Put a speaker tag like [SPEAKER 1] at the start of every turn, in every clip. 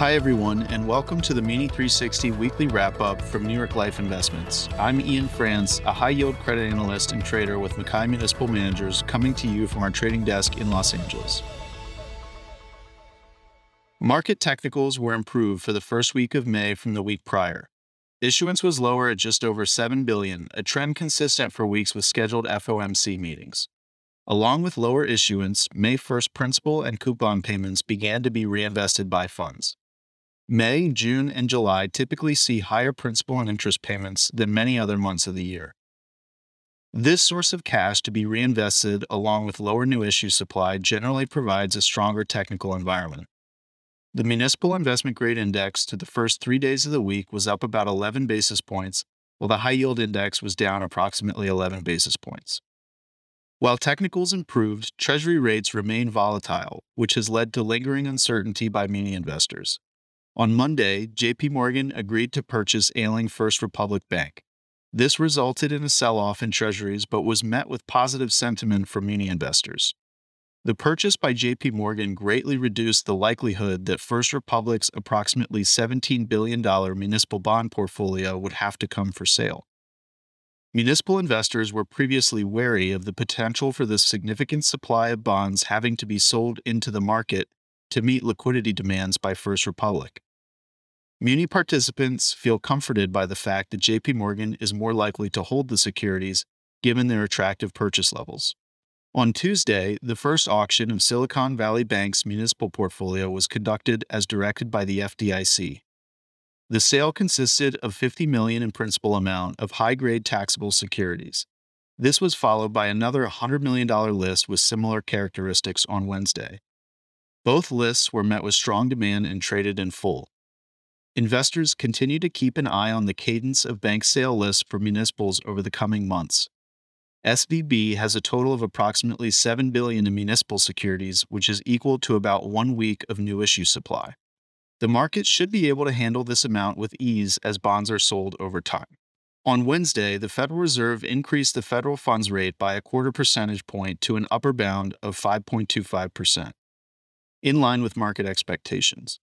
[SPEAKER 1] Hi, everyone, and welcome to the Muni 360 weekly wrap up from New York Life Investments. I'm Ian France, a high yield credit analyst and trader with MacKay Municipal Managers, coming to you from our trading desk in Los Angeles. Market technicals were improved for the first week of May from the week prior. Issuance was lower at just over 7 billion, a trend consistent for weeks with scheduled FOMC meetings. Along with lower issuance, May 1st principal and coupon payments began to be reinvested by funds. May, June, and July typically see higher principal and interest payments than many other months of the year. This source of cash to be reinvested along with lower new issue supply generally provides a stronger technical environment. The municipal investment grade index to the first three days of the week was up about 11 basis points, while the high yield index was down approximately 11 basis points. While technicals improved, Treasury rates remain volatile, which has led to lingering uncertainty by many investors. On Monday, JP Morgan agreed to purchase Ailing First Republic Bank. This resulted in a sell off in treasuries but was met with positive sentiment from muni investors. The purchase by JP Morgan greatly reduced the likelihood that First Republic's approximately $17 billion municipal bond portfolio would have to come for sale. Municipal investors were previously wary of the potential for the significant supply of bonds having to be sold into the market to meet liquidity demands by First Republic. Muni participants feel comforted by the fact that JP Morgan is more likely to hold the securities given their attractive purchase levels. On Tuesday, the first auction of Silicon Valley Bank's municipal portfolio was conducted as directed by the FDIC. The sale consisted of 50 million in principal amount of high-grade taxable securities. This was followed by another $100 million list with similar characteristics on Wednesday. Both lists were met with strong demand and traded in full. Investors continue to keep an eye on the cadence of bank sale lists for municipals over the coming months. SVB has a total of approximately 7 billion in municipal securities, which is equal to about 1 week of new issue supply. The market should be able to handle this amount with ease as bonds are sold over time. On Wednesday, the Federal Reserve increased the federal funds rate by a quarter percentage point to an upper bound of 5.25% in line with market expectations.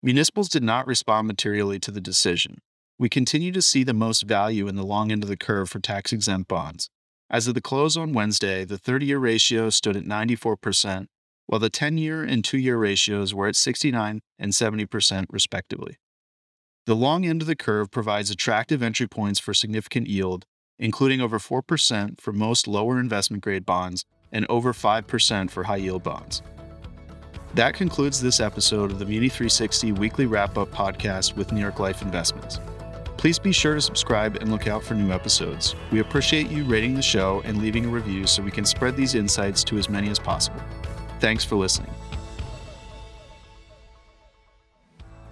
[SPEAKER 1] Municipals did not respond materially to the decision. We continue to see the most value in the long end of the curve for tax exempt bonds. As of the close on Wednesday, the 30 year ratio stood at 94%, while the 10 year and 2 year ratios were at 69 and 70%, respectively. The long end of the curve provides attractive entry points for significant yield, including over 4% for most lower investment grade bonds and over 5% for high yield bonds. That concludes this episode of the Muni 360 weekly wrap up podcast with New York Life Investments. Please be sure to subscribe and look out for new episodes. We appreciate you rating the show and leaving a review so we can spread these insights to as many as possible. Thanks for listening.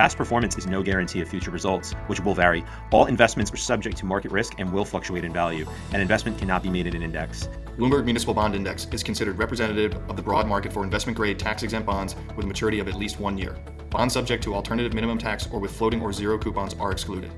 [SPEAKER 2] Past performance is no guarantee of future results, which will vary. All investments are subject to market risk and will fluctuate in value. An investment cannot be made in an index.
[SPEAKER 3] Bloomberg Municipal Bond Index is considered representative of the broad market for investment grade tax exempt bonds with a maturity of at least one year. Bonds subject to alternative minimum tax or with floating or zero coupons are excluded.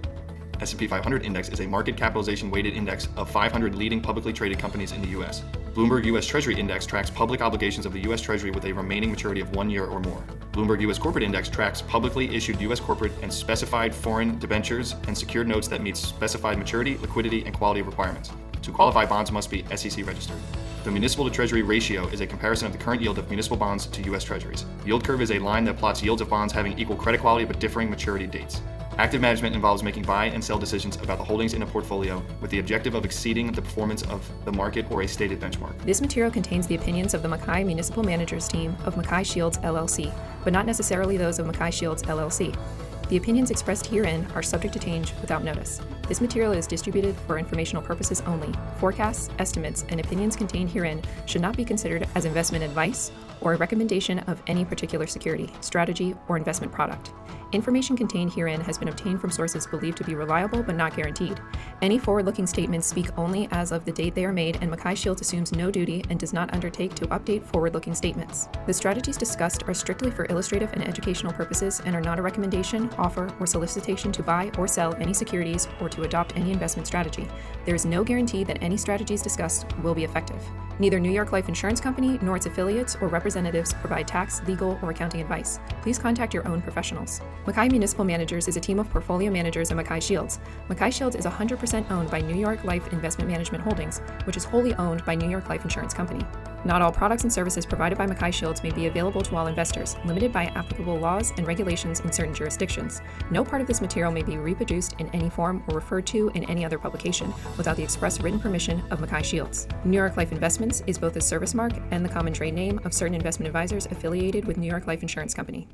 [SPEAKER 3] S&P 500 index is a market capitalization weighted index of 500 leading publicly traded companies in the US. Bloomberg US Treasury Index tracks public obligations of the US Treasury with a remaining maturity of 1 year or more. Bloomberg US Corporate Index tracks publicly issued US corporate and specified foreign debentures and secured notes that meet specified maturity, liquidity, and quality requirements. To qualify, bonds must be SEC registered. The municipal to treasury ratio is a comparison of the current yield of municipal bonds to US treasuries. Yield curve is a line that plots yields of bonds having equal credit quality but differing maturity dates. Active management involves making buy and sell decisions about the holdings in a portfolio with the objective of exceeding the performance of the market or a stated benchmark.
[SPEAKER 4] This material contains the opinions of the MacKay Municipal Managers team of MacKay Shields LLC, but not necessarily those of MacKay Shields LLC. The opinions expressed herein are subject to change without notice. This material is distributed for informational purposes only. Forecasts, estimates, and opinions contained herein should not be considered as investment advice or a recommendation of any particular security, strategy, or investment product. Information contained herein has been obtained from sources believed to be reliable but not guaranteed. Any forward looking statements speak only as of the date they are made, and MacKay Shields assumes no duty and does not undertake to update forward looking statements. The strategies discussed are strictly for illustrative and educational purposes and are not a recommendation, offer, or solicitation to buy or sell any securities or to adopt any investment strategy. There is no guarantee that any strategies discussed will be effective. Neither New York Life Insurance Company nor its affiliates or representatives provide tax, legal, or accounting advice. Please contact your own professionals. MacKay Municipal Managers is a team of portfolio managers at MacKay Shields. MacKay Shields is 100% owned by New York Life Investment Management Holdings, which is wholly owned by New York Life Insurance Company. Not all products and services provided by MacKay Shields may be available to all investors, limited by applicable laws and regulations in certain jurisdictions. No part of this material may be reproduced in any form or referred to in any other publication without the express written permission of MacKay Shields. New York Life Investments is both a service mark and the common trade name of certain investment advisors affiliated with New York Life Insurance Company.